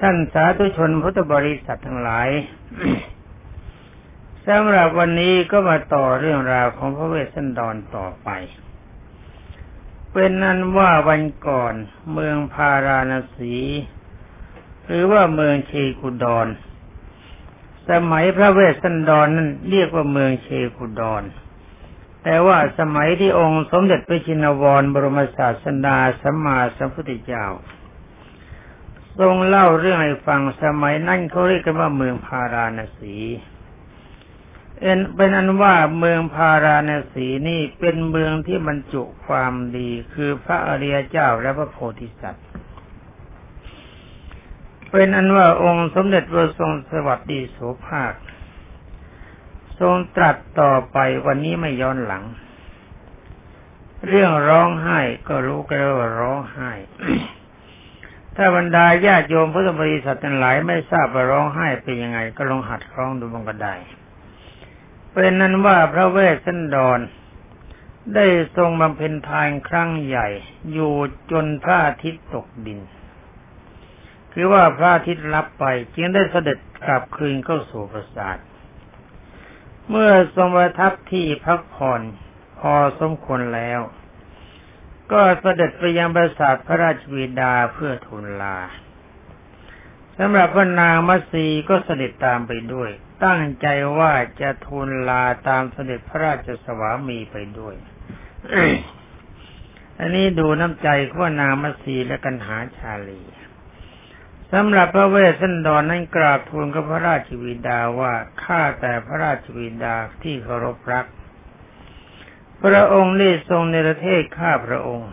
ท่านสาธุชนพุทธบริษัททั้งหลายสำหรับวันนี้ก็มาต่อเรื่องราวของพระเวสสันดรต่อไป เป็นนั้นว่าวันก่อนเมืองพาราณสี หรือว่าเมืองเชกุดอนสมัยพระเวสสันดรนนั้นเรียกว่าเมืองเชกุดอนแต่ว่าสมัยที่องค์สมเด็จพระชินวรบรมศาสดาสัมมาสัมพุทธเจ้า ทรงเล่าเรื่องให้ฟังสมัยนั้นเขาเรียกกันว่าเมืองพาราณสีเอ็นเป็นอันว่าเมืองพาราณสีนี่เป็นเมืองที่บรรจุความดีคือพระอริยเจ้าและพระโพธิสัตว์ เป็นอันว่าองค์สมเด็จพระทรงสวัสดีโสภาค ทรงตรัสต่อไปวันนี้ไม่ย้อนหลัง เรื่องร้องไห้ก็รู้กันว่าร้องไห้ ถ้าบรรดาญาติโยมพุทธบริษัททั้งหลายไม่ทราบว่าร้องไห้เป็นยังไง ก็ลองหัดร้องดูบังก็ได้เป็นนั้นว่าพระเวสสันดร ได้ทรงบำเพ็ญทานครั้งใหญ่ อยู่จนพระอาทิตย์ตกดิน คือว่าพระอาทิตย์รับไป จึงได้เสด็จกลับคืนเข้าสู่ปราสาท เมื่อทรงประทับที่พักผ่อนพอสมควรแล้ว ก็เสด็จไปยังปราสาทพระราชวิดาเพื่อทูลลาสำหรับพระนางมัสีก็เสด็จตามไปด้วย ตั้งใจว่าจะทูลลาตามเสด็จพระราชสวามีไปด้วยอันนี้ดูน้ำใจขอนางมัสีและกันหาชาลีสำหรับพระเวสสันดรนั้นกราบทูลกับพระราชวิดาว่าข้าแต่พระราชวิดาที่เคารพรัก พระองค์ได้ทรงในประเทศข้าพระองค์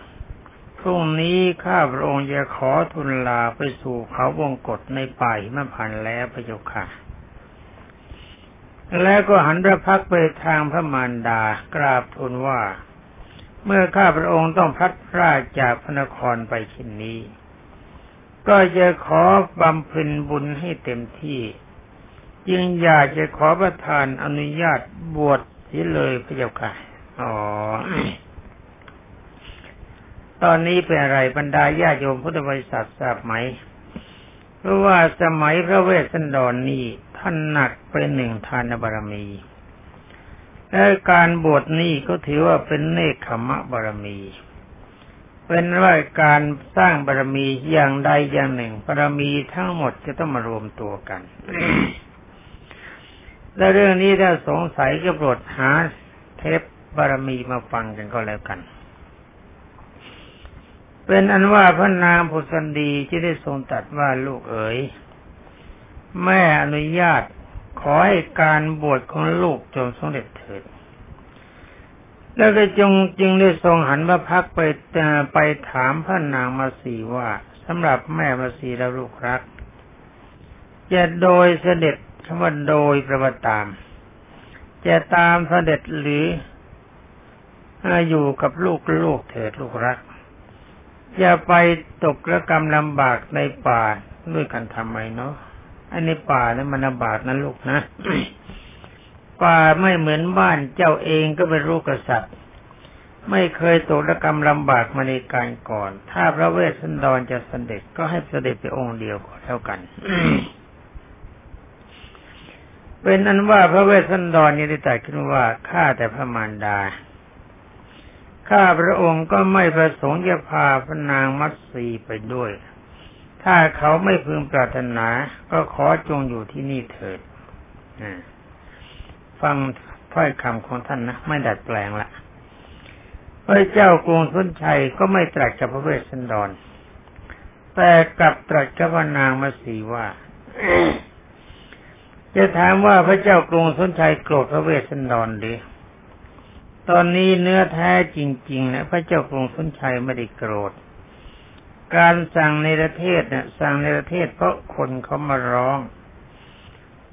พรุ่งนี้ข้าพระองค์จะขอทุนลาไปสู่เขาวงกฏในป่าหิมพันแล้วพระเจ้าค่ะ แล้วก็หันพระพักไปทางพระมารดากราบทูลว่า เมื่อข้าพระองค์ต้องพัดพราจากพระนครไปเช่นนี้ ก็จะขอบำเพ็ญบุญให้เต็มที่จึงอยากจะขอประทานอนุญาตบวชเสียเลยพระเจ้าค่ะ อ๋อ ตอนนี้เป็นอะไรบรรดาญาโยมพุทธบริษัททราบไหม เพราะว่าสมัยพระเวสสันดรนนี้ท่านหนักเป็นหนึ่งทานบารมีและการบวชนี้ก็ถือว่าเป็นเนคขมะบารมี เป็นว่าการสร้างบารมีอย่างใดอย่างหนึ่งบารมีทั้งหมดจะต้องมารวมตัวกันและเรื่องนี้ถ้าสงสัยก็โปรดหาเทป บารมีมาฟังกันก็แล้วกัน เป็นอันว่าพระนางผุสันดีที่ได้ทรงตัดว่าลูกเอ๋ยแม่อนุญาตขอให้การบวชของลูกจงสำเร็จเถิด แล้วก็จงจึงได้ทรงหันมาพักไปไปถามพระนางมาสีว่าสำหรับแม่มาสีและลูกรักจะโดยเสด็จคำว่าโดยประวัติตาม จะตามเสด็จหรือ อยู่กับลูกลูกเถิดลูกรัก อย่าไปตกระกรรมลำบากในป่าด้วยกันทำไมเนาะอันนี้ป่านี่มันลำบากนะลูกนะ ป่าไม่เหมือนบ้านเจ้าเองก็เป็นลูกกษัตริย์ ไม่เคยตกระกรรมลำบากมาในการก่อน ถ้าพระเวสสันดรจะเสด็จก็ให้เสด็จไปองค์เดียวก็เท่ากันเป็นอันว่าพระเวสสันดรนี้ได้ตรัสขึ้นว่าข้าแต่พระมารดา ข้าพระองค์ก็ไม่ประสงค์จะพาพระนางมัตสีไปด้วย ถ้าเขาไม่พึงปรารถนา ก็ขอจงอยู่ที่นี่เถิดฟังถ้อยคำของท่านนะ ไม่ดัดแปลงละพระเจ้ากรุงสุนชัยก็ไม่ตรัสกับพระเวสสันดร แต่กลับตรัสกับพระนางมัตสีว่า จะถามว่าพระเจ้ากรุงสุนชัยโกรธพระเวสสันดรหรือ ตอนนี้เนื้อแท้จริงๆนะพระเจ้ากรุงสุนชัยไม่ได้โกรธ การสั่งในประเทศเนี่ยสั่งในประเทศเพราะคนเขามาร้อง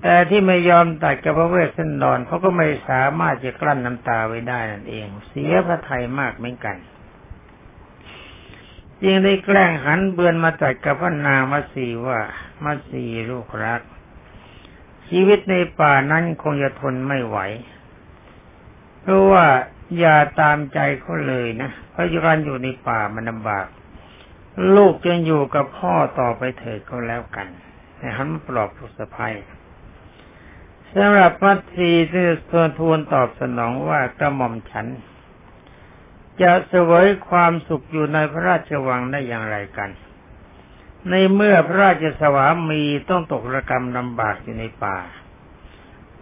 แต่ที่ไม่ยอมตัดกับพระเวสสันดรเขาก็ไม่สามารถจะกลั้นน้ำตาไว้ได้นั่นเอง เสียพระไทยมากเหมือนกันจึงได้แกล้งหันเบือนมาตัดกับพระนางมาสีว่ามาสีลูกรัก ชีวิตในป่านั้นคงจะทนไม่ไหว เพราะว่าอย่าตามใจเขาเลยนะเพราะการอยู่ในป่ามันลำบาก ลูกจะอยู่กับพ่อต่อไปเถิดก็แล้วกันให้หันปลอบลูกสะพ้ายสำหรับพัทธีที่ส่วนทูลตอบสนองว่ากระหม่อมฉัน จะเสวยความสุขอยู่ในพระราชวังได้อย่างไรกัน ในเมื่อพระราชสวามีต้องตกระกรรมลำบากอยู่ในป่า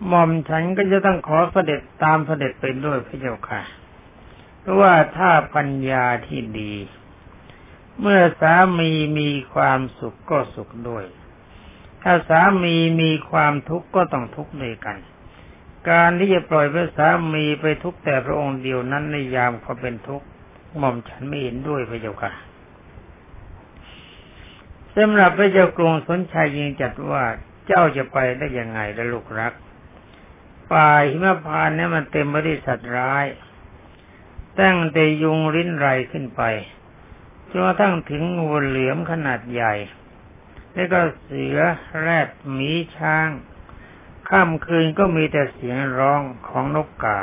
หม่อมฉันก็จะต้องขอเสด็จตามเสด็จไปด้วยพระเจ้าค่ะ เพราะว่าถ้าปัญญาที่ดี เมื่อสามีมีความสุขก็สุขด้วย ถ้าสามีมีความทุกข์ก็ต้องทุกข์ด้วยกัน การที่จะปล่อยพระสามีไปทุกข์แต่พระองค์เดียวนั้นในยามเขาเป็นทุกข์หม่อมฉันไม่เห็นด้วยพระเจ้าค่ะสำหรับพระเจ้ากรุงสนชัยยิงจัดว่าเจ้าจะไปได้ยังไงละลูกรัก ป่าหิมพานนี่มันเต็มไปด้วยสัตว์ร้าย ตั้งแต่ยุงริ้นไรขึ้นไปจนกระทั่งถึงงูเหลือมขนาดใหญ่ แล้วก็เสือแรดหมีช้างค่ำคืนก็มีแต่เสียงร้องของนกกา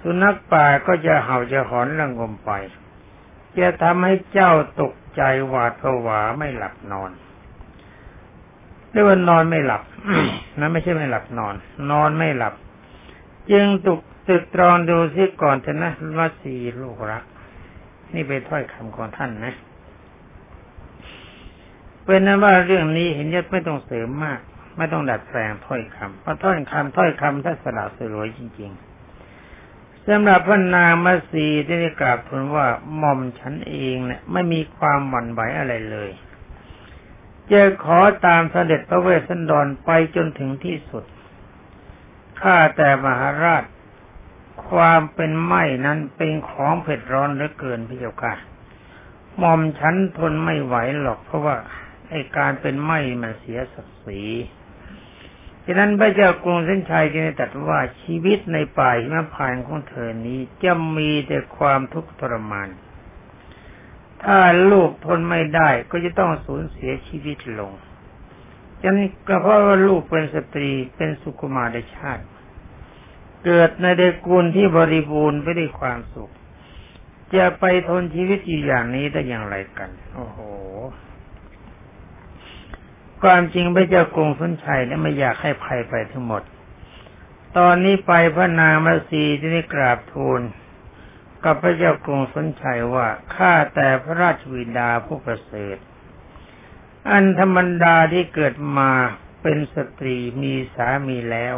สุนัขป่าก็จะเห่าจะหอนระงมไป จะทำให้เจ้าตกใจหวาดผวาไม่หลับนอน เรียกว่านอนไม่หลับนั่นไม่ใช่ไม่หลับนอน นอนไม่หลับ จึงตุกตึกตรองดูซิก่อนเถอะนะว่าสีลูกรัก นี่เป็นถ้อยคำของท่านนะเป็นนั้นว่าเรื่องนี้เห็นยัดไม่ต้องเสริมมาก ไม่ต้องดัดแปลงถ้อยคำเพราะถ้อยคำถ้อยคำท่านสละสลวยจริง ๆสำหรับพระนางมัสีที่ได้กราบทูลว่าหม่อมฉันเองเนี่ยไม่มีความหวั่นไหวอะไรเลย จะขอตามเสด็จพระเวสสันดรไปจนถึงที่สุด ข้าแต่มหาราช ความเป็นไหม้นั้นเป็นของเผ็ดร้อนเหลือเกินพี่เจ้าค่ะหม่อมฉันทนไม่ไหวหรอกเพราะว่าไอการเป็นไหม้มันเสียศักดิ์ศรีฉะนั้นพระเจ้ากรุงเส้นชัยจึงตรัสว่าชีวิตในป่าหิมพานของเธอนี้จะมีแต่ความทุกข์ทรมาน ถ้าลูกทนไม่ได้ก็จะต้องสูญเสียชีวิตลงฉะนั้นก็เพราะว่าลูกเป็นสตรีเป็นสุกุมารชาติ เกิดในเดกูลที่บริบูรณ์ไปด้วยความสุข จะไปทนชีวิตอยู่อย่างนี้ได้อย่างไรกัน โอ้โห ความจริงพระเจ้ากรุงสุนชัยและไม่อยากให้ภัยไปทั้งหมด ตอนนี้ไปพระนางมาสีที่ได้กราบทูล กับพระเจ้ากรุงสนชัยว่าข้าแต่พระราชวิดาผู้ประเสริฐ อันธรรมดาที่เกิดมาเป็นสตรีมีสามีแล้ว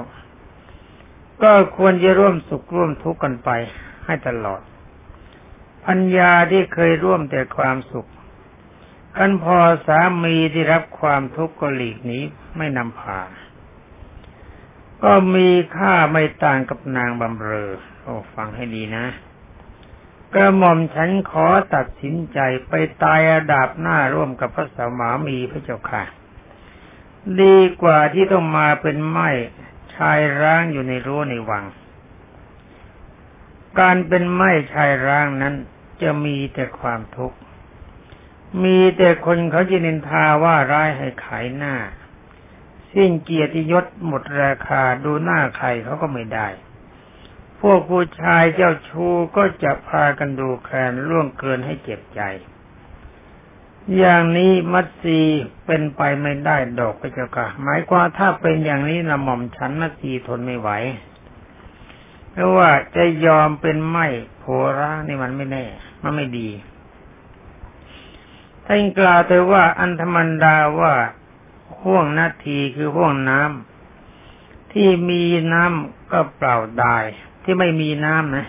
ก็ควรจะร่วมสุขร่วมทุกข์กันไปให้ตลอด พัญญาที่เคยร่วมแต่ความสุขกันพอสามีที่รับความทุกข์ก็หลีกหนีไม่นำพา ก็มีค่าไม่ต่างกับนางบำเรอโอ้ฟังให้ดีนะ กระหม่อมฉันขอตัดสินใจไปตายอาดาบหน้าร่วมกับพระสมามีพระเจ้าค่ะ ดีกว่าที่ต้องมาเป็นไม้ชายร้างอยู่ในรั้วในวัง การเป็นไม้ชายร้างนั้นจะมีแต่ความทุกข์ มีแต่คนเขาจะนินทาว่าร้ายให้ขายหน้า สิ้นเกียรติยศหมดราคาดูหน้าใครเขาก็ไม่ได้ พวกผู้ชายเจ้าชูก็จะพากันดูแคลนล่วงเกินให้เจ็บใจ อย่างนี้มัตสีเป็นไปไม่ได้ดอกไปเจ้าค่ะ หมายความถ้าเป็นอย่างนี้นะหม่อมฉันมัตสีทนไม่ไหวเพราะว่าจะยอมเป็นไม้โผร่างนี่มันไม่แน่ มันไม่ดีท่านกล่าวแต่ว่าอันธมันดาว่าห่วงนาทีคือห่วงน้ำที่มีน้ำก็เปล่าดาย ที่ไม่มีน้ำนะ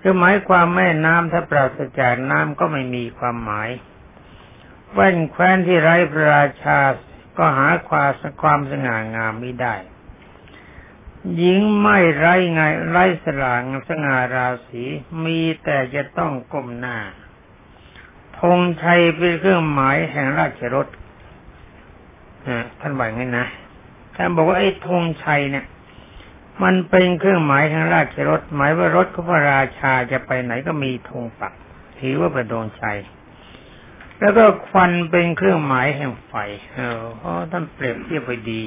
คือหมายความแม่น้ำถ้าปราศจากน้ำก็ไม่มีความหมาย แว่นแคว้นที่ไร้พระราชาก็หาความความสง่างามไม่ได้หญิงไม่ไร้ไงไร้สลางสง่าราศีมีแต่จะต้องก้มหน้าธงชัยเป็นเครื่องหมายแห่งราชรถท่านบอกงั้นนะท่านบอกว่าไอ้ธงชัยเนี่ย มันเป็นเครื่องหมายแห่งราชรถหมายว่ารถของพระราชาจะไปไหนก็มีธงปักถือว่าเป็นธงชัยแล้วก็ควันเป็นเครื่องหมายแห่งไฟเออเพราะท่านเปรียบเทียบไปดี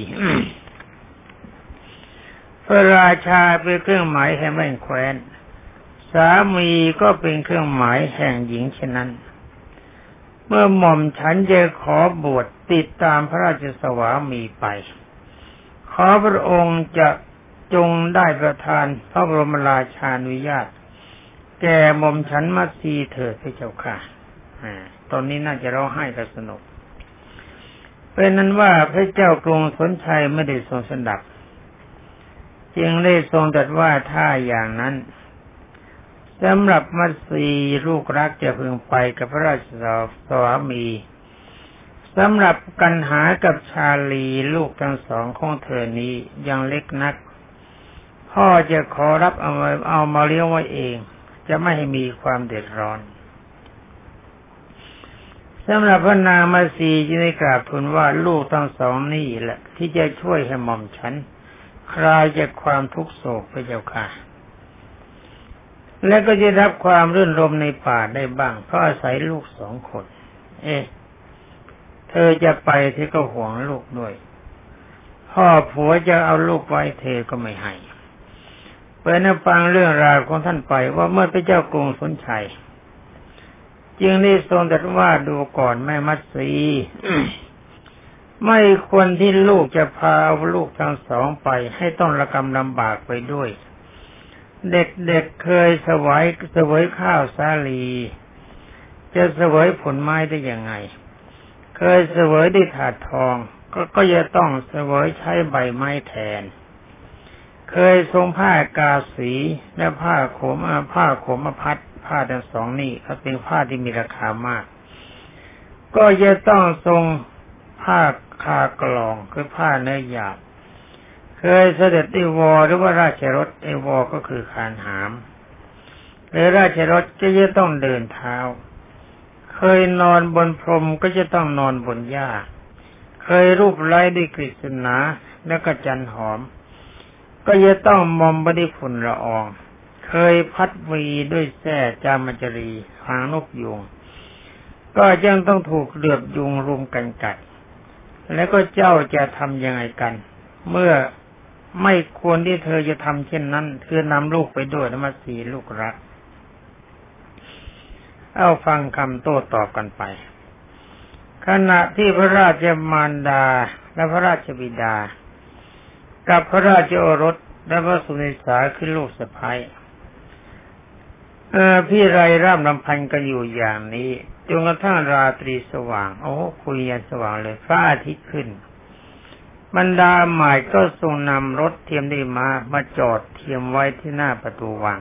พระราชาเป็นเครื่องหมายแห่งแม่แคว้น สามีก็เป็นเครื่องหมายแห่งหญิงเช่นนั้น เมื่อหม่อมฉันจะขอบวชติดตามพระราชสวามีไป ขอพระองค์จะ จงได้ประทานพระบรมราชานุญาต แก่หม่อมฉันมัสีเถิดพระเจ้าค่ะตอนนี้น่าจะร้องไห้กันสนุก เป็นนั้นว่าพระเจ้ากรุงสนชัยไม่ได้ทรงสดับ จึงได้ทรงตรัสว่าถ้าอย่างนั้นสำหรับมัสีลูกรักจะพึงไปกับพระราชสวามีสำหรับกันหากับชาลีลูกทั้งสองของเธอนี้ยังเล็กนัก พ่อจะขอรับเอามาเอามาเลี้ยงไว้เอง จะไม่ให้มีความเดือดร้อนสำหรับพระนางมาสีจึงได้กราบทูลว่าลูกทั้งสองนี่แหละ ที่จะช่วยให้หม่อมฉัน คลายจากความทุกโศกพระเจ้าค่ะ และก็จะรับความรื่นรมในป่าได้บ้าง เพราะอาศัยลูกสองคน เอ๊ะเธอจะไปเธอก็ห่วงลูกด้วย พ่อผัวจะเอาลูกไว้เธอก็ไม่ให้ เปิดนฟังเรื่องราวของท่านไปว่าเมื่อพระเจ้ากรุงสนชัย จึงได้ทรงตรัสว่าดูก่อนแม่มัตสีไม่ควรที่ลูกจะพาลูกทั้งสองไป ให้ต้องระกำลำบากไปด้วย เด็กๆเเคยสวยสวยข้าวสาลี จะสวยผลไม้ได้ยังไง เคยเสวยด้ถาดทอง ก็ก็จะต้องเสวยใช้ใบไม้แทน เคยทรงผ้ากาสีและผ้าขมผ้าขมพัดผ้าทั้งสองนี่เขาเป็นผ้าที่มีราคามาก ก็จะต้องทรงผ้าคากลองคือผ้าเนื้อหยาบ เคยเสด็จไอวอหรือว่าราชรถไอวอก็คือคานหามหรือราชรถก็จะต้องเดินเท้า เคยนอนบนพรมก็จะต้องนอนบนหญ้า เคยรูปไล้ด้วยกฤษณาแล้วก็จันหอม ก็จะต้องมอมบดิฝุ่นละออง เคยพัดวีด้วยแส้จามจรีหางนกยุง ก็ยังต้องถูกเลือบยุงรุมกันกัด แล้วก็เจ้าจะทำยังไงกัน เมื่อไม่ควรที่เธอจะทำเช่นนั้นคือนำลูกไปด้วยนมาสีลูกรัก เอาฟังคำโต้ตอบกันไป ขณะที่พระราชมารดาและพระราชบิดา กับพระราชโอรสและพระสุนิสาคือลูกสะพ้ายพี่ไรร่ำรำพันกันอยู่อย่างนี้จนกระทั่งราตรีสว่าง โอ้คุยยันสว่างเลยพระอาทิตย์ขึ้น บรรดาหมายก็ทรงนำรถเทียมได้มามาจอดเทียมไว้ที่หน้าประตูวัง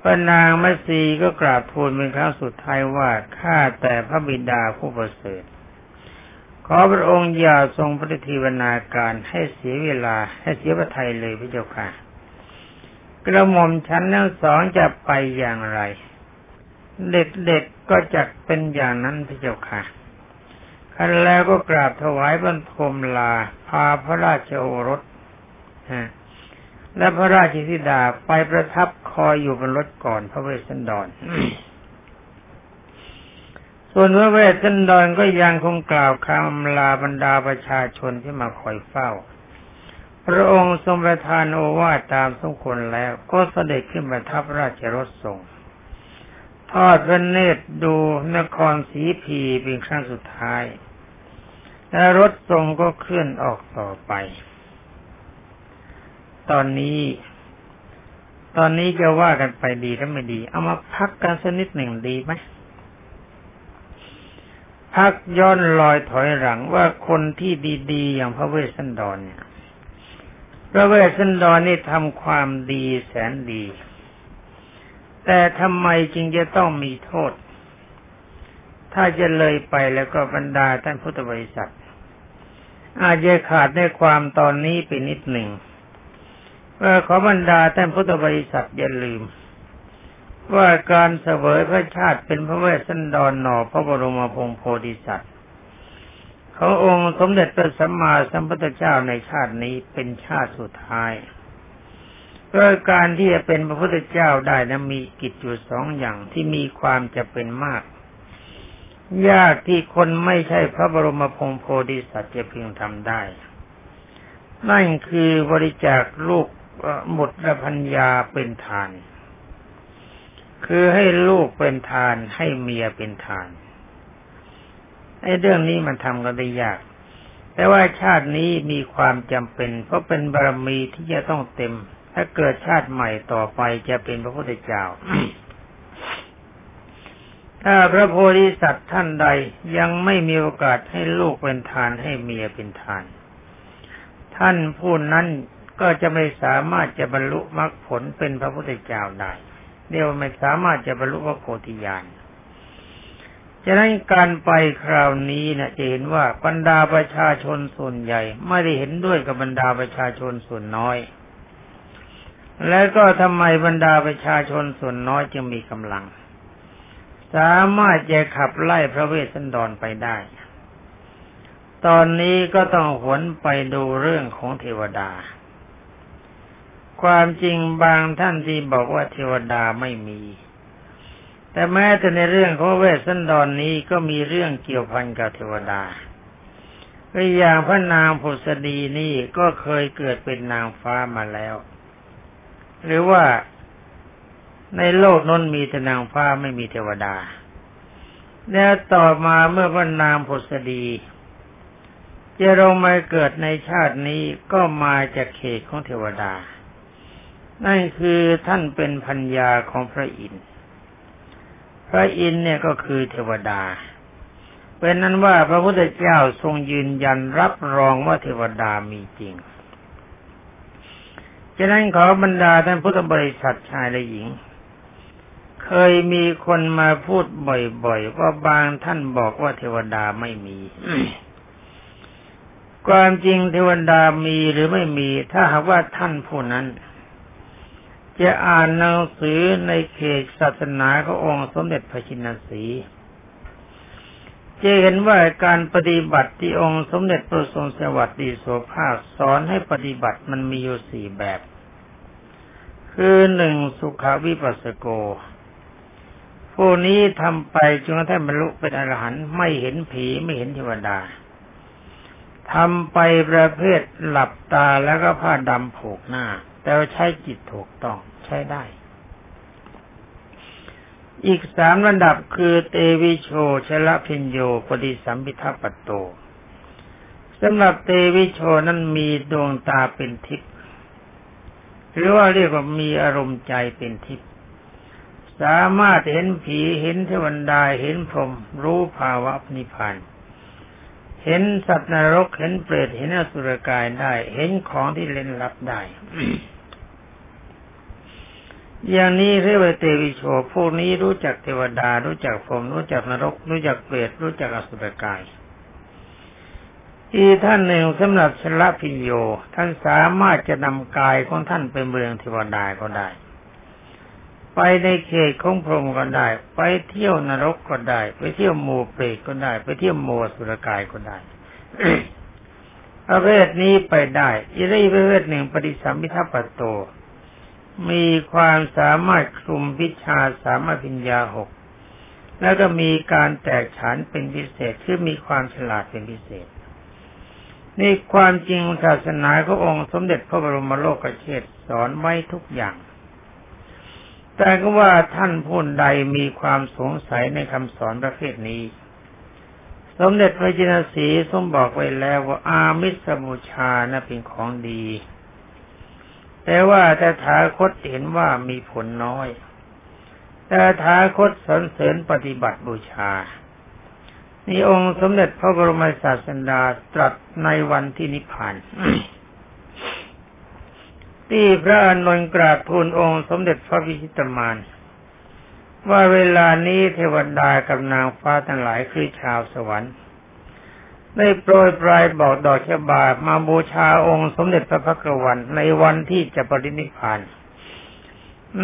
พระนางมัสีก็กราบทูลเป็นครั้งสุดท้ายว่าข้าแต่พระบิดาผู้ประเสริฐ ขอพระองค์อย่าทรงปฏิทิวนาการให้เสียเวลาให้เสียพระทัยเลยพระเจ้าค่ะ กระหม่อมฉันทั้งสองจะไปอย่างไร เด็กๆก็จะเป็นอย่างนั้นพระเจ้าค่ะคันแล้วก็กราบถวายบังคมลา พาพระราชโอรสและพระราชธิดาไปประทับคอยอยู่บนรถก่อนพระเวสสันดร ส่วนพระเวสสันดรก็ยังคงกล่าวคำลาบรรดาประชาชนที่มาคอยเฝ้า พระองค์ทรงประทานโอวาทตามสมควรแล้วก็เสด็จขึ้นประทับราชรถทรงทอดพระเนตรดูนครสีพีเป็นครั้งสุดท้าย และรถทรงก็เคลื่อนออกต่อไป ตอนนี้ ตอนนี้จะว่ากันไปดีหรือไม่ดี เอามาพักกันสักนิดหนึ่งดีไหม พักย้อนลอยถอยหลังว่าคนที่ดี ๆ อย่างพระเวสสันดรเนี่ย พระเวสสันดรนี่ทำความดีแสนดี แต่ทำไมจึงจะต้องมีโทษ ถ้าจะเลยไปแล้วก็บรรดาท่านพุทธบริษัท อาจจะขาดในความตอนนี้ไปนิดหนึ่งว่าขอบรรดาท่านพุทธบริษัทอย่าลืม ว่าการเสวยพระชาติเป็นพระเวสสันดรหนอพระบรมพงโพธิสัตว์ขององค์สมเด็จพระสัมมาสัมพุทธเจ้าในชาตินี้เป็นชาติสุดท้ายเพราะการที่จะเป็นพระพุทธเจ้าได้นะมีกิจอยู่สองอย่างที่มีความจะเป็นมาก ยากที่คนไม่ใช่พระบรมพงโพธิสัตว์จะเพียงทำได้ นั่นคือบริจาคลูกหมดระพัญญาเป็นทาน คือให้ลูกเป็นทานให้เมียเป็นทานไอ้เรื่องนี้มันทำกันได้ยาก แต่ว่าชาตินี้มีความจำเป็น เพราะเป็นบารมีที่จะต้องเต็ม ถ้าเกิดชาติใหม่ต่อไปจะเป็นพระพุทธเจ้า ถ้าพระโพธิสัตว์ท่านใดยังไม่มีโอกาสให้ลูกเป็นทานให้เมียเป็นทาน ท่านผู้นั้นก็จะไม่สามารถจะบรรลุมรรคผลเป็นพระพุทธเจ้าได้ เดียวไม่สามารถจะบรรลุพระโพธิญาณฉะนั้นการไปคราวนี้นะจะเห็นว่าบรรดาประชาชนส่วนใหญ่ ไม่ได้เห็นด้วยกับบรรดาประชาชนส่วนน้อย และก็ทำไมบรรดาประชาชนส่วนน้อยจึงมีกำลัง สามารถจะขับไล่พระเวสสันดรไปได้ ตอนนี้ก็ต้องหวนไปดูเรื่องของเทวดา ความจริงบางท่านที่บอกว่าเทวดาไม่มี แต่แม้แต่ในเรื่องของเวสสันดรนนี้ก็มีเรื่องเกี่ยวพันกับเทวดาก็อย่างพระนางผุสดีนี่ก็เคยเกิดเป็นนางฟ้ามาแล้ว หรือว่าในโลกนั้นมีแต่นางฟ้าไม่มีเทวดา แล้วต่อมาเมื่อพระนางผุสดีจะลงมาเกิดในชาตินี้ก็มาจากเขตของเทวดา นั่นคือท่านเป็นพัญญาของพระอินทร์พระอินทร์เนี่ยก็คือเทวดา เป็นนั้นว่าพระพุทธเจ้าทรงยืนยันรับรองว่าเทวดามีจริงฉะนั้นขอบรรดาท่านพุทธบริษัทชายและหญิง เคยมีคนมาพูดบ่อยๆว่าบางท่านบอกว่าเทวดาไม่มีความจริงเทวดามีหรือไม่มี ถ้าหากว่าท่านผู้นั้น จะอ่านหนังสือในเขตศาสนาขององค์สมเด็จพระชินสีจะเห็นว่าการปฏิบัติที่องค์สมเด็จพระทรงสวัสดีโสภาคสอนให้ปฏิบัติมันมีอยู่สี่แบบ คือหนึ่งสุขาวิปัสสโก ผู้นี้ทำไปจนกระทั่งบรรลุเป็นอรหันต์ไม่เห็นผีไม่เห็นเทวดาทำไปประเภทหลับตาแล้วก็ผ้าดำผูกหน้า แต่ว่าใช้จิตถูกต้องใช้ได้ อีกสามระดับคือเตวิโชชละพิญโยปฏิสัมพิทัปโตสำหรับเตวิโชนั้นมีดวงตาเป็นทิพย์หรือว่าเรียกว่ามีอารมณ์ใจเป็นทิพย์สามารถเห็นผีเห็นเทวดาเห็นพรหมรู้ภาวะนิพพานเห็นสัตว์นรกเห็นเปรตเห็นอสุรกายได้ เห็นของที่เล่นลับได้ อย่างนี้เรียกว่าเตวิโชพวกนี้รู้จักเทวดา รู้จักพรหมรู้จักนรก รู้จักเปรตรู้จักอสุรกาย อีท่านหนึ่งสำหรับชละพิญโย ท่านสามารถจะนำกายของท่านไปเมืองเทวดาก็ได้ ไปในเขตของพรหมก็ได้ ไปเที่ยวนรกก็ได้ ไปเที่ยวหมู่เปรตก็ได้ ไปเที่ยวหมู่สุรกายก็ได้ประเภทนี้ไปได้อีกประเภทหนึ่งปฏิสัมพิทัปโต มีความสามารถคลุมวิชาสามารถปัญญาหก แล้วก็มีการแตกฉานเป็นพิเศษคือมีความฉลาดเป็นพิเศษ นี่ความจริงศาสนาขององค์สมเด็จพระบรมโลกเชษสอนไว้ทุกอย่าง แต่ก็ว่าท่านผู้ใดมีความสงสัยในคำสอนประเภทนี้ สมเด็จพระจินสีทรงบอกไว้แล้วว่าอามิสบูชานะเป็นของดี แต่ว่าแต่ถาคตเห็นว่ามีผลน้อย แต่ถาคตสนเสริญปฏิบัติบูชานี่องค์สมเด็จพระบรมศาสดาตรัสในวันที่นิพพานที่พระอนุนกราบทูลองค์สมเด็จพระวิชิตมานว่าเวลานี้เทวดากับนางฟ้าทั้งหลายคือชาวสวรรค์ ได้โปรยปลายบอกดอกชบามาบูชาองค์สมเด็จพระพักวันในวันที่จะปรินิพาน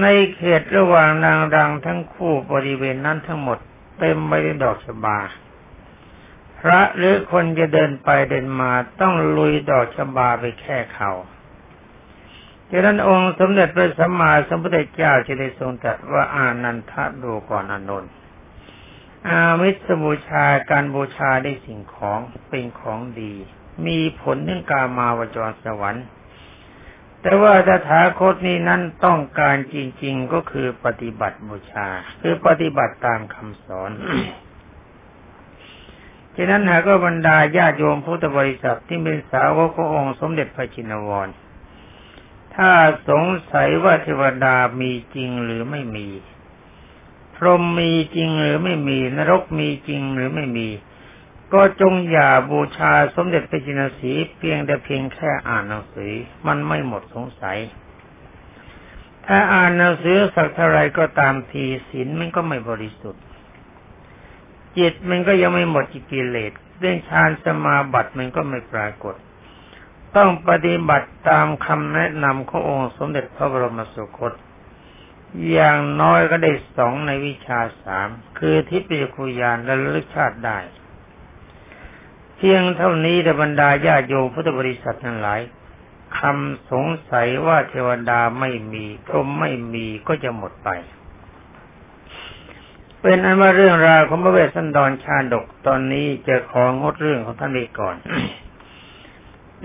ในเขตระหว่างนางรังทั้งคู่บริเวณนั้นทั้งหมดเต็มไปด้วยดอกชบา พระหรือคนจะเดินไปเดินมาต้องลุยดอกชบาไปแค่เขาดังนั้นองค์สมเด็จพระสัมมาสัมพุทธเจ้าจะได้ทรงตรัสว่าอานันทะดูก่อนอนนท์ อามิสบูชาการบูชาได้สิ่งของเป็นของดี มีผลถึงกามาวจรสวรรค์ แต่ว่าตถาคตนี้นั้นต้องการจริง ๆ ก็คือปฏิบัติบูชา คือปฏิบัติตามคำสอนฉะนั้นหากว่าบรรดาญาโยมพุทธบริษัทที่เป็นสาวกขององค์สมเด็จพระจินวร ถ้าสงสัยว่าเทวดามีจริงหรือไม่มี รหมมีจริงหรือไม่มี นรกมีจริงหรือไม่มี ก็จงอย่าบูชาสมเด็จพระจินสีเพียงแต่เพียงแค่อ่านหนังสือ มันไม่หมดสงสัย ถ้าอ่านหนังสือสักเท่าไรก็ตามทีศีลมันก็ไม่บริสุทธิ์จิตมันก็ยังไม่หมดกิเลสเรื่องฌานสมาบัติมันก็ไม่ปรากฏ ต้องปฏิบัติตามคำแนะนำขององค์สมเด็จพระบรมสุคต อย่างน้อยก็ได้สองในวิชาสามคือทิพยคุยานและลึกชาติได้ เพียงเท่านี้แต่บรรดาญาโยมพุทธบริษัททั้งหลายคำสงสัยว่าเทวดาไม่มีพรหมไม่มีก็จะหมดไป เป็นอันว่าเรื่องราวของพระเวสสันดรชาดกตอนนี้จะของดเรื่องของท่านไปก่อน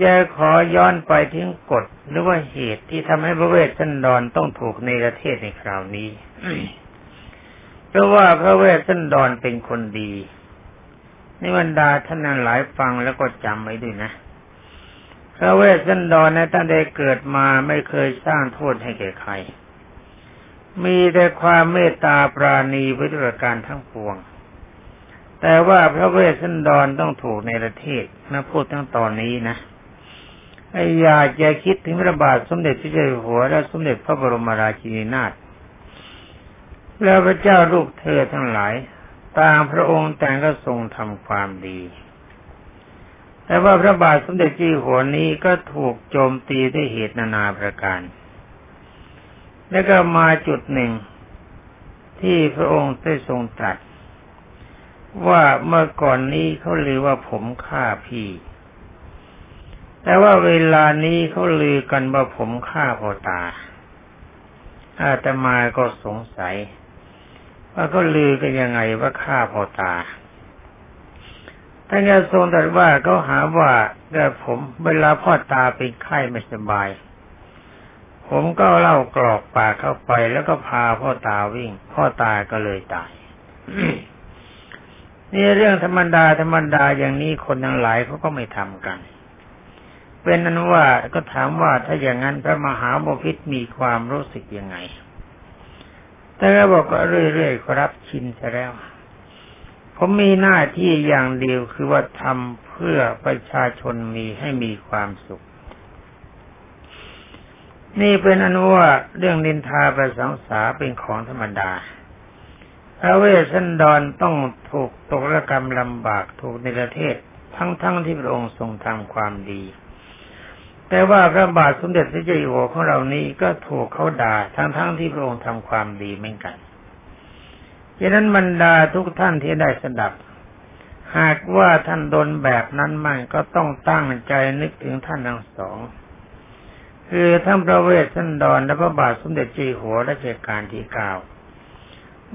จะขอย้อนไปถึงกฎหรือว่าเหตุที่ทำให้พระเวสสันดรต้องถูกในประเทศในคราวนี้ เพราะว่าพระเวสสันดรเป็นคนดีนิบรรดาท่านนั้นหลายฟังแล้วก็จำไว้ด้วยนะ พระเวสสันดรในตั้งแต่เกิดมาไม่เคยสร้างโทษให้แก่ใคร มีแต่ความเมตตาปราณีวิตรการทั้งปวง แต่ว่าพระเวสสันดรต้องถูกในประเทศนะพูดตั้งตอนนี้นะ อ้อยากจะคิดถึงพระบาทสมเด็จพระเจ้าอยู่หัว และสมเด็จพระบรมราชินีนาถแล้วพระเจ้าลูกเธอทั้งหลายต่างพระองค์แต่งก็ทรงทำความดี แต่ว่าพระบาทสมเด็จจีหัวนี้ก็ถูกโจมตีด้วยเหตุนานาประการ แล้วก็มาจุดหนึ่ง ที่พระองค์ได้ทรงตรัส ว่าเมื่อก่อนนี้เขาลือว่าผมฆ่าพี่ แต่ว่าเวลานี้เขาลือกันว่าผมฆ่าพ่อตา อาตมาก็สงสัย ว่าเขาลือกันยังไงว่าฆ่าพ่อตาท่านก็ทรงตรัสว่าเขาหาว่าแต่ผมเวลาพ่อตาเป็นไข้ไม่สบาย ผมก็เล่ากรอกปากเข้าไปแล้วก็พาพ่อตาวิ่ง พ่อตาก็เลยตายนี่เรื่องธรรมดาธรรมดาอย่างนี้คนทั้งหลายเขาก็ไม่ทำกัน เป็นนั้นว่าก็ถามว่าถ้าอย่างนั้นพระมหาบพิษมีความรู้สึกยังไง แต่ก็บอกก็เรื่อยๆครับชินซะแล้ว ผมมีหน้าที่อย่างเดียวคือว่าทำเพื่อประชาชนมีให้มีความสุข นี่เป็นอนุว่าเรื่องนินทาประสังสาเป็นของธรรมดาพระเวสสันดรต้องถูกตกระกรรมลำบากถูกในประเทศทั้งๆทที่พระองค์ทรงทำความดี แต่ว่าพระบาทสมเด็จพระเจ้าอยู่หัวของเรานี้ก็ถูกเขาด่าทั้งๆทที่พระองค์ทำความดีเหมือนกันดังนั้นบรรดาทุกท่านที่ได้สดับ หากว่าท่านโดนแบบนั้นมั่งก็ต้องตั้งใจนึกถึงท่านทั้งสอง คือทั้งพระเวสสันดรและพระบาทสมเด็จจีหัวรัชกาลที่เก้า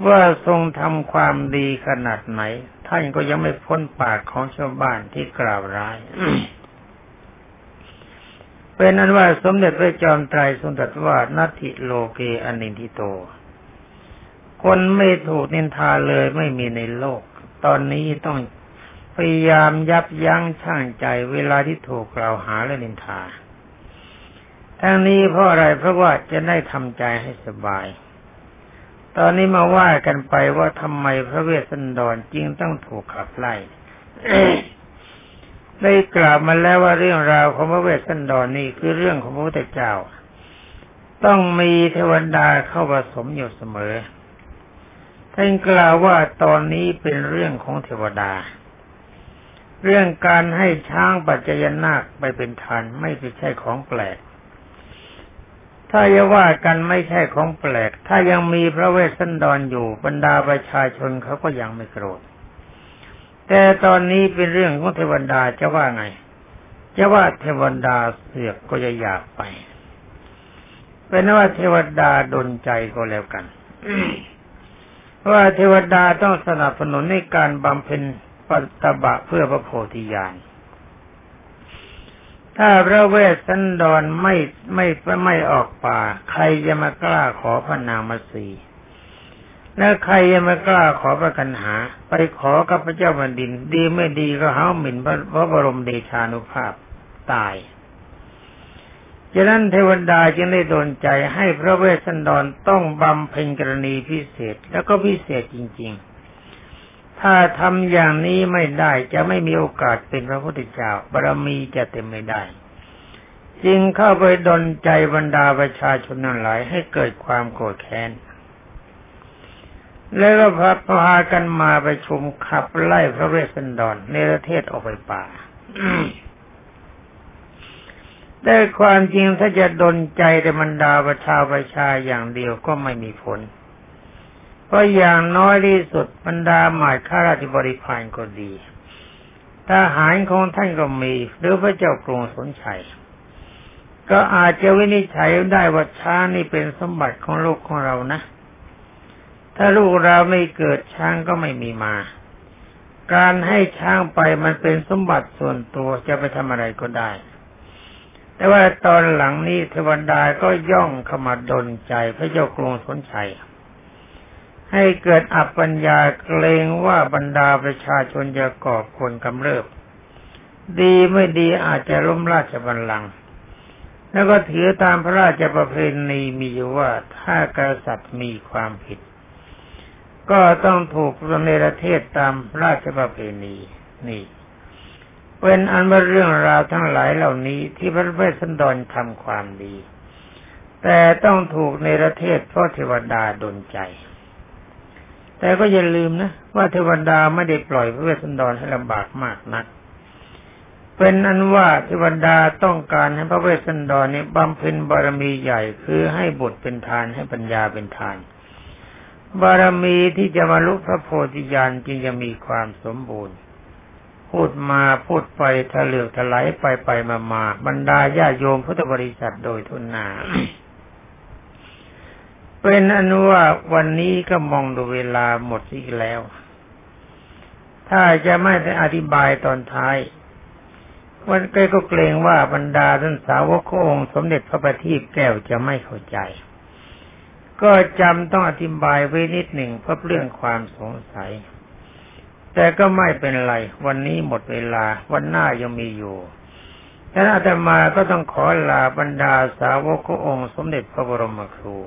ว่าทรงทำความดีขนาดไหน ท่านก็ยังไม่พ้นปากของชาวบ้านที่กล่าวร้าย เป็นนั้นว่าสมเด็จพระจอมไตรทรงตรัสว่านัตถิโลเกอันินทิโต คนไม่ถูกนินทาเลยไม่มีในโลก ตอนนี้ต้องพยายามยับยั้งชั่งใจเวลาที่ถูกกล่าวหาและนินทา ทั้งนี้เพราะอะไรเพราะว่าจะได้ทำใจให้สบาย ตอนนี้มาว่ากันไปว่าทำไมพระเวสสันดรจึงต้องถูกขับไล่ ได้กล่าวมาแล้วว่าเรื่องราวของพระเวสสันดรนี่คือเรื่องของพระพุทธเจ้า ต้องมีเทวดาเข้าผสมอยู่เสมอท่านกล่าวว่าตอนนี้เป็นเรื่องของเทวดา เรื่องการให้ช้างปัจจยนาคไปเป็นทานไม่ใช่ของแปลก ถ้าจะว่ากันไม่ใช่ของแปลก ถ้ายังมีพระเวสสันดรออยู่บรรดาประชาชนเขาก็ยังไม่โกรธ แต่ตอนนี้เป็นเรื่องของเทวดาจะว่าไง จะว่าเทวดาเสือกก็จะอยากไป เป็นว่าเทวดาดนใจก็แล้วกันว่าเทวดาต้องสนับสนุนในการบำเพ็ญปัตตบะเพื่อพระโพธิญาณ ถ้าพระเวสสันดรไม่ไม่ไม่ออกป่า ใครจะมากล้าขอพระนางมาสี แล้วใครยังไม่กล้าขอประกันหา ไปขอกับพระเจ้าแผ่นดิน ดีไม่ดีก็หาหมิ่นพระบรมเดชานุภาพตายฉะนั้นเทวดาจึงได้โดนใจให้พระเวสสันดรต้องบำเพ็ญกรณีพิเศษแล้วก็พิเศษจริง ๆ ถ้าทำอย่างนี้ไม่ได้จะไม่มีโอกาสเป็นพระพุทธเจ้าบารมีจะเต็มไม่ได้ จึงเข้าไปดนใจบรรดาประชาชนนั้นหลายให้เกิดความโกรธแค้น แล้วก็พาพากันมาไปชุมขับไล่พระเวสสันดรในประเทศออกไปป่าได้ความจริงถ้าจะดนใจแต่บรรดาประชาประชาอย่างเดียวก็ไม่มีผล เพราะอย่างน้อยที่สุดบรรดาหมายข้าราชบริพารก็ดีทหารของท่านก็มี หรือพระเจ้ากรุงสนชัย ก็อาจจะวินิจฉัยได้ว่าช้างนี่เป็นสมบัติของโลกของเรานะ ถ้าลูกเราไม่เกิดช้างก็ไม่มีมา การให้ช้างไปมันเป็นสมบัติส่วนตัวจะไปทำอะไรก็ได้ แต่ว่าตอนหลังนี้เทวดาก็ย่องเข้ามาดนใจพระเจ้ากรุงสนชัยให้เกิดอัปปัญญาเกรงว่าบรรดาประชาชนจะก่อคนกำเริบ ดีไม่ดีอาจจะล้มราชบัลลังก์แล้วก็ถือตามพระราชประเพณีมีอยู่ว่าถ้ากษัตริย์มีความผิด ก็ต้องถูกรเนรเทศตามราชประเพณีนี่เป็นอันว่าเรื่องราวทั้งหลายเหล่านี้ที่พระเวสสันดรทำความดี แต่ต้องถูกในประเทศเพราะเทวดาดนใจ แต่ก็อย่าลืมนะ ว่าเทวดาไม่ได้ปล่อยพระเวสสันดรให้ลำบากมากนัก เป็นอันว่าเทวดาต้องการให้พระเวสสันดรนี้บำเพ็ญบารมีใหญ่คือให้บุตรเป็นทานให้ปัญญาเป็นทาน บารมีที่จะมาลุกพระโพธิญาณจึงจะมีความสมบูรณ์ พูดมาพูดไปทะเลือกทลายไปไปมามาบรรดาญาโยมพุทธบริษัทโดยทุนนาเป็นอนุว่าวันนี้ก็มองดูเวลาหมดอีกแล้ว ถ้าจะไม่ได้อธิบายตอนท้ายวันใกล้ก็เกรงว่าบรรดาท่านสาวกองค์สมเด็จพระบัณฑิตแก้วจะไม่เข้าใจ ก็จำต้องอธิบายไว้นิดหนึ่งเพื่อเรื่องความสงสัย แต่ก็ไม่เป็นไร วันนี้หมดเวลา วันหน้ายังมีอยู่ฉะนั้นอาตมาก็ต้องขอลาบรรดาสาวกองค์สมเด็จพระบรมครู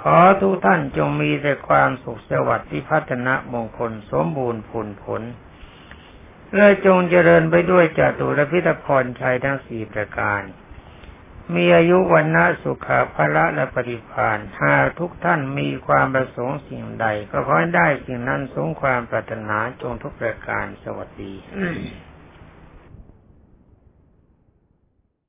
ขอทุกท่านจงมีแต่ความสุขสวัสดิ์ที่พัฒนามงคลสมบูรณ์ผลผลและจงเจริญไปด้วยจตุรพิธพรชัยทั้งสี่ประการ มีอายุวันนะสุขภละและปฏิภาณหากทุกท่านมีความประสงค์สิ่งใด ก็ขอให้ได้สิ่งนั้นสงความปรารถนาจงทุกประการสวัสดี